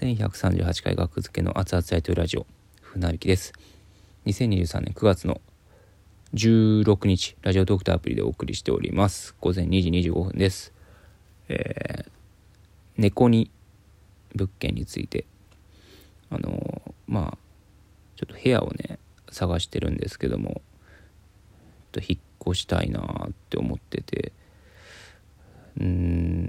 1138回学付けの熱々やというラジオ船引きです。2023年9月の16日ラジオドクターアプリでお送りしております。午前2時25分です。えー、猫に物件についてあのー、まあちょっと部屋をね探してるんですけどもちょっと引っ越したいなって思っててうん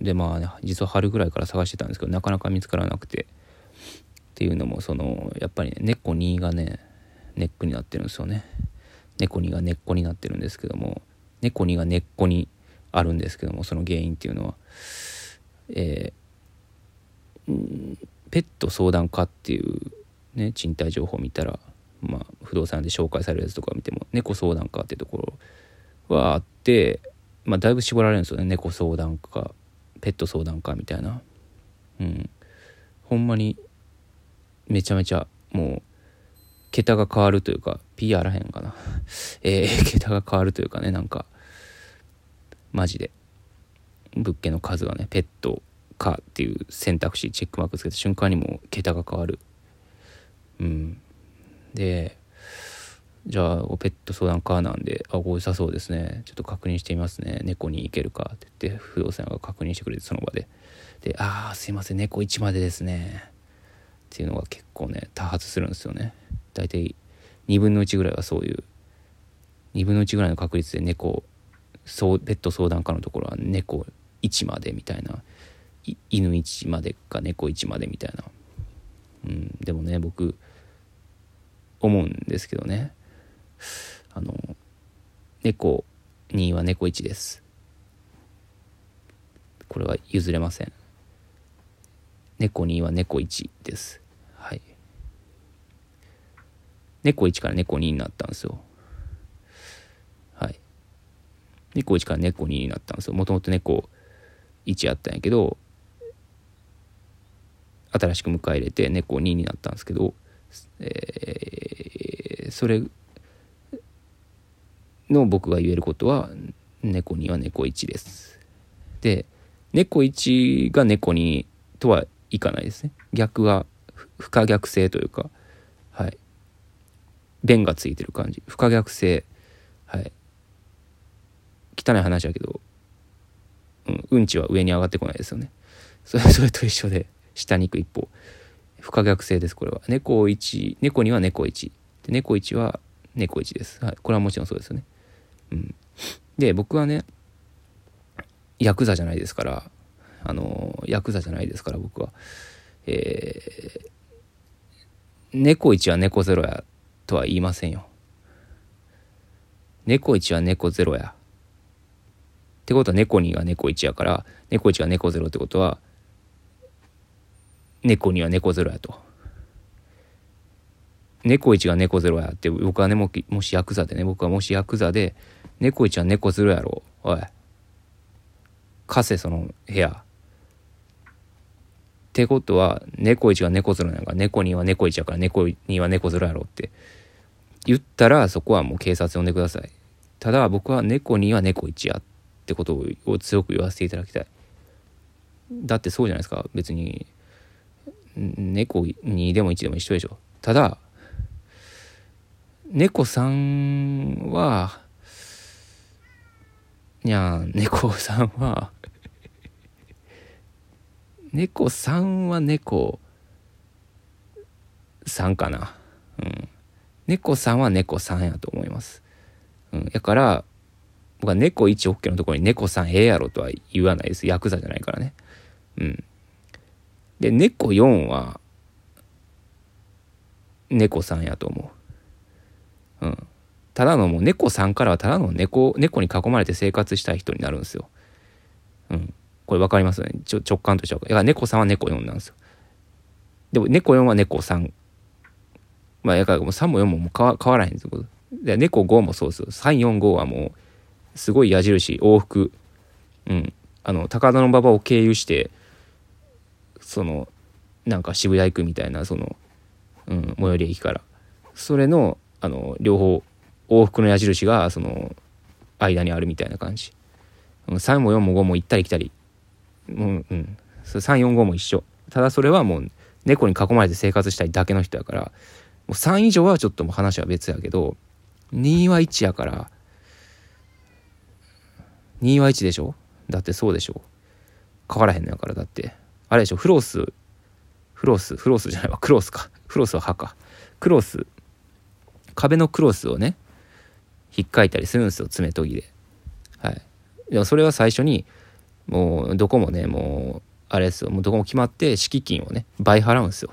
でまあ、ね、実は春ぐらいから探してたんですけどなかなか見つからなくて。っていうのもそのやっぱりね猫2がねネックになってるんですよね。猫2が根っこになってるんですけども猫2が根っこにあるんですけどもその原因っていうのは。えー、ペット相談課っていうね賃貸情報を見たらまあ不動産で紹介されるやつとか見ても猫相談課っていうところはあってまあだいぶ絞られるんですよね猫相談課。ペット相談課みたいな。うん。ほんまにめちゃめちゃもう桁が変わるというか P あらへんかな。えー、桁が変わるというかねなんかマジで。物件の数がねペットかっていう選択肢チェックマークつけた瞬間にもう桁が変わる。うん。でじゃあペット相談カーなんで、あ、こ良さそうですね。ちょっと確認してみますね。猫に行けるかって言って、不動産が確認してくれて、その場で。で、ああ、すいません、猫1までですね。っていうのが結構ね、多発するんですよね。大体2分の1ぐらいはそういう、2分の1ぐらいの確率で猫、そうペット相談課のところは猫1までみたいな、犬1までか猫1までみたいな。うん、でもね、僕、思うんですけどね。あの猫2は猫1です。これは譲れません。猫2は猫1です。はい。猫1から猫2になったんですよ。はい。猫1から猫2になったんですよ。もともと猫1やったんやけど新しく迎え入れて猫2になったんですけど、えー、それの僕が言えることは猫には猫1です。で猫1が猫2とはいかないですね。逆は不可逆性というかはい。弁がついてる感じ。不可逆性はい。汚い話だけど、うん、うんちは上に上がってこないですよね。それ それと一緒で下に行く一方。不可逆性ですこれは。猫1猫には猫1で猫1は猫1です、はい、これはもちろんそうですよね。うん、で僕はねヤクザじゃないですからあのヤクザじゃないですから僕は。えー、猫1は猫ゼロやとは言いませんよ。猫1は猫ゼロや。ってことは猫2が猫1やから猫1が猫ゼロってことは猫2は猫ゼロやと。猫1が猫ゼロやって僕はねももしヤクザでね僕はもしヤクザで猫一は猫ずるやろ。おい。貸せその部屋。ってことは猫一が猫ずるなんか。猫には猫一やから猫には猫ずるやろって。言ったらそこはもう警察呼んでください。ただ僕は猫には猫一やってことを強く言わせていただきたい。だってそうじゃないですか。別に猫にでも1でも一緒でしょ。ただ猫さんはいや猫さんは猫さんは猫さんかな。うん。猫さんは猫さんやと思います。うん。やから僕は猫1 OK のところに猫さんええやろとは言わないです。ヤクザじゃないからね。うん。で猫4は猫さんやと思う。うん。ただのもう猫さんからはただの猫猫に囲まれて生活したい人になるんですよ。うん。これ分かりますよね？ちょ直感としては。だから猫さんは猫4なんですよ。でも猫4は猫3。まあ、やからもう3も4ももう変わ変わらへんですよ。で猫5もそうですよ。3、4、5はもう、すごい矢印、往復。うん。あの、高田馬場を経由して、その、なんか渋谷行くみたいな、その、うん、最寄り駅から。それの、あの、両方往復の矢印がその間にあるみたいな感じ。3も4も5も行ったり来たり。うん。うん345も一緒。ただそれはもう猫に囲まれて生活したいだけの人やから。もう3以上はちょっともう話は別やけど2は1やから。2は1でしょ？だってそうでしょ？変わらへんのやからだって。あれでしょ？フロースフロースフロースじゃないわ。クロスか。フロースは歯か。クロス壁のクロスをね引っかいたりするんですよ爪研ぎで。はい。でもそれは最初にもうどこもねもうあれですよ。もうどこも決まって敷金をね倍払うんですよ。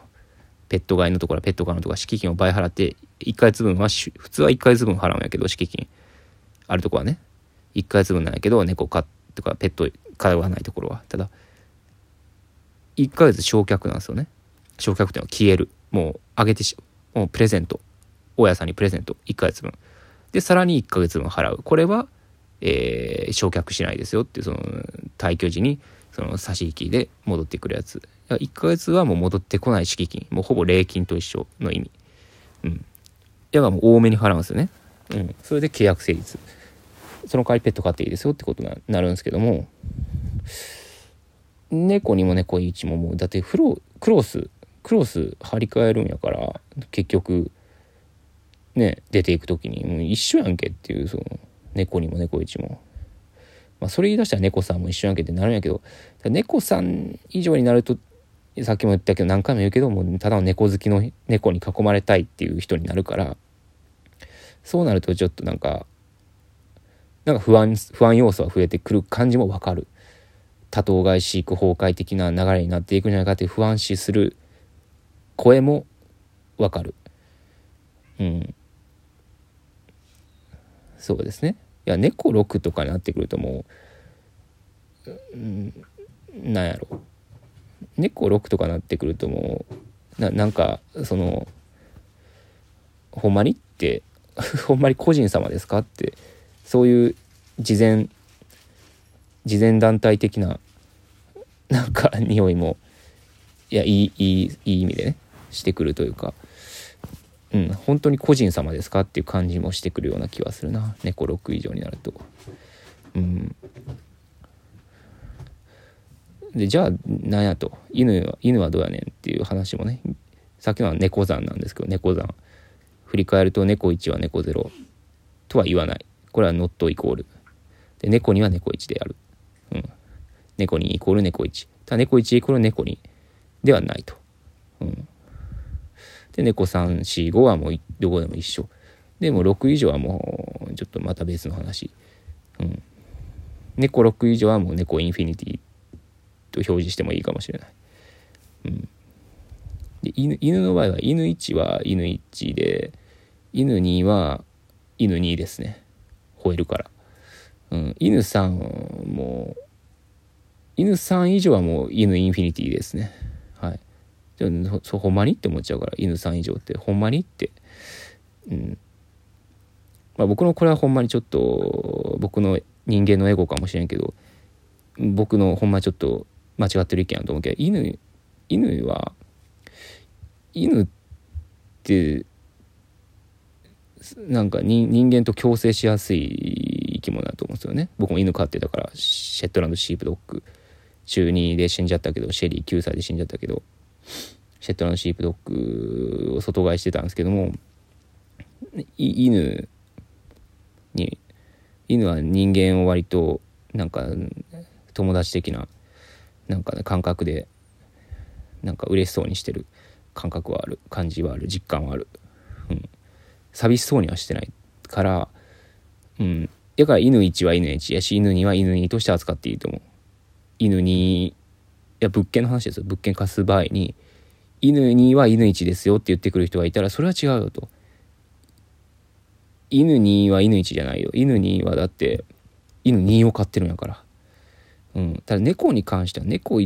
ペット飼いのところはペット飼いのところ敷金を倍払って1ヶ月分は普通は1ヶ月分払うんやけど敷金。あるとこはね。1ヶ月分なんやけど猫飼とかペット飼わないところは。ただ1ヶ月焼却なんですよね。焼却っていうのは消える。もうあげてしもうプレゼント。大家さんにプレゼント。1ヶ月分。でさらに1ヶ月分払う。これは、えー、焼却しないですよっていうその退去時にその差し引きで戻ってくるやつ。1ヶ月はもう戻ってこない敷金。もうほぼ礼金と一緒の意味。うん。だからもう多めに払うんですよね。うん。それで契約成立。その代わりペット飼っていいですよってことになるんですけども。猫にも猫一ももうだってフロクロスクロス張り替えるんやから結局ね出ていく時にもう一緒やんけっていうその猫にも猫一も。まあ、それ言い出したら猫さんも一緒やんけってなるんやけど猫さん以上になるとさっきも言ったけど何回も言うけどもただの猫好きの猫に囲まれたいっていう人になるからそうなるとちょっとなんかなんか不安不安要素が増えてくる感じもわかる。多頭飼い飼育崩壊的な流れになっていくんじゃないかって不安視する声もわかる。うん。そうですね。いや猫6とかになってくるともう、うん、なんやろ。猫6とかなってくるともうななんかそのほんまにって ほんまに個人様ですかってそういう事前事前団体的ななんか匂いもいやいいいいいい意味でねしてくるというか。うん、本当に個人様ですかっていう感じもしてくるような気はするな。猫6以上になると。うん、でじゃあ何やと。犬は犬はどうやねんっていう話もね。さっきのは猫山なんですけど猫山。振り返ると猫1は猫0とは言わない。これはノットイコール。で猫には猫1である、うん、猫にイコール猫1ただ猫1イコール猫2ではないと、うん。で、猫3、4、5はもうどこでも一緒。で、も6以上はもうちょっとまた別の話。うん。猫6以上はもう猫インフィニティと表示してもいいかもしれない。うん。で犬犬の場合は犬1は犬1で、犬2は犬2ですね。吠えるから。うん、犬3も、犬3以上はもう犬インフィニティですね。はい。そほんまにって思っちゃうから犬さん以上って。ほんまにって、うん。まあ、僕のこれはほんまにちょっと僕の人間のエゴかもしれんけど僕のほんまちょっと間違ってる意見やと思うけど犬犬は犬ってなんか人間と共生しやすい生き物だと思うんですよね。僕も犬飼ってたからシェットランドシープドッグ。中2で死んじゃったけどシェリー9歳で死んじゃったけど。シェットランドシープドッグを外飼いしてたんですけども犬に犬は人間を割となんか友達的ななんか、ね、感覚でなんか嬉しそうにしてる感覚はある感じはある実感はある、うん、寂しそうにはしてないからうん。だから犬1は犬1やし犬2は犬2として扱っていいと思う。犬2や物件の話ですよ。物件貸す場合に犬には犬1ですよって言ってくる人がいたらそれは違うよと。犬には犬1じゃないよ。犬にはだって犬2を飼ってるんやから。うん。ただ猫に関しては猫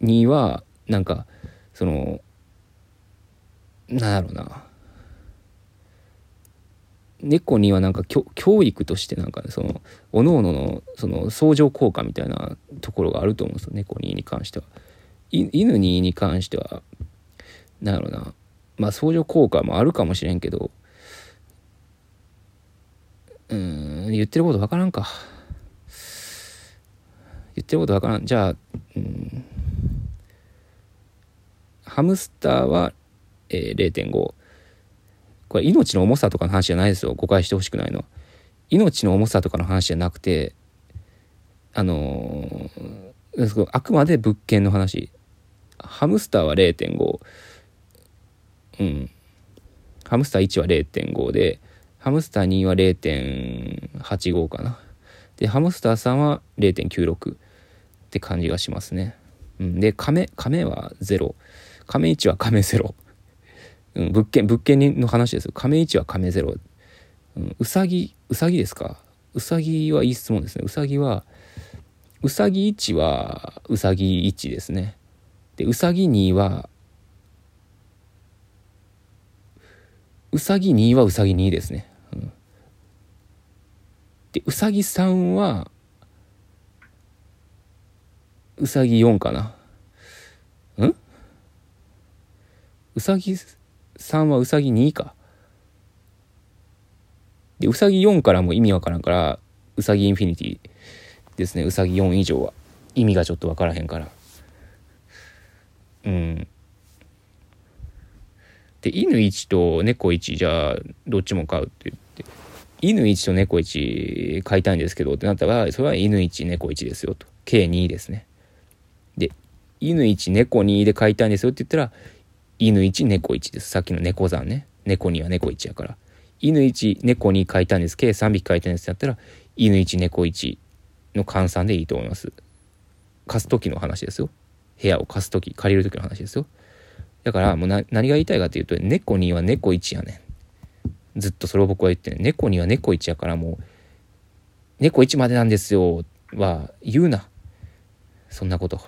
にはなんかそのなんやろうな。猫にはなんか教育としてなんか、そのおのおののその相乗効果みたいなところがあると思うんですよ猫にに関しては。犬にに関してはなんやろな。まあ相乗効果もあるかもしれんけどうん言ってることわからんか。言ってることわからん。じゃあ、うん、ハムスターは、えー、0.5これ命の重さとかの話じゃないですよ。誤解してほしくないのは。命の重さとかの話じゃなくてあのー、あくまで物件の話。ハムスターは0.5うん。ハムスター1は0.5でハムスター2は0.85かな。でハムスター3は0.96って感じがしますね、うん、で亀亀は0亀1は亀0、うん、物件物件の話ですよ。亀1は亀0、うん、うさぎうさぎですか？うさぎはいい質問ですね。うさぎはうさぎ1はうさぎ1ですね。でうさぎ2はうさぎ2はうさぎ2ですね、うん、でうさぎ3はうさぎ4かな。ん？うさぎ3はうさぎ2か。でうさぎ4からも意味わからんからうさぎインフィニティですね。うさぎ4以上は。意味がちょっとわからへんから。うん。で犬1と猫1じゃあどっちも飼うって言って。犬1と猫1飼いたいんですけどってなったらそれは犬1猫1ですよと。計2ですね。で犬1猫2で飼いたいんですよって言ったら犬1猫1です。さっきの猫山ね。猫2は猫1やから。犬1猫2飼いたいんです。計3匹飼いたいんです。ってなったら犬1猫1の換算でいいと思います。貸す時の話ですよ。部屋を貸す時借りる時の話ですよ。だからもう何が言いたいかというと猫2は猫1やねん。ずっとそれを僕は言ってね猫2は猫1やからもう猫1までなんですよ。は言うな。そんなこと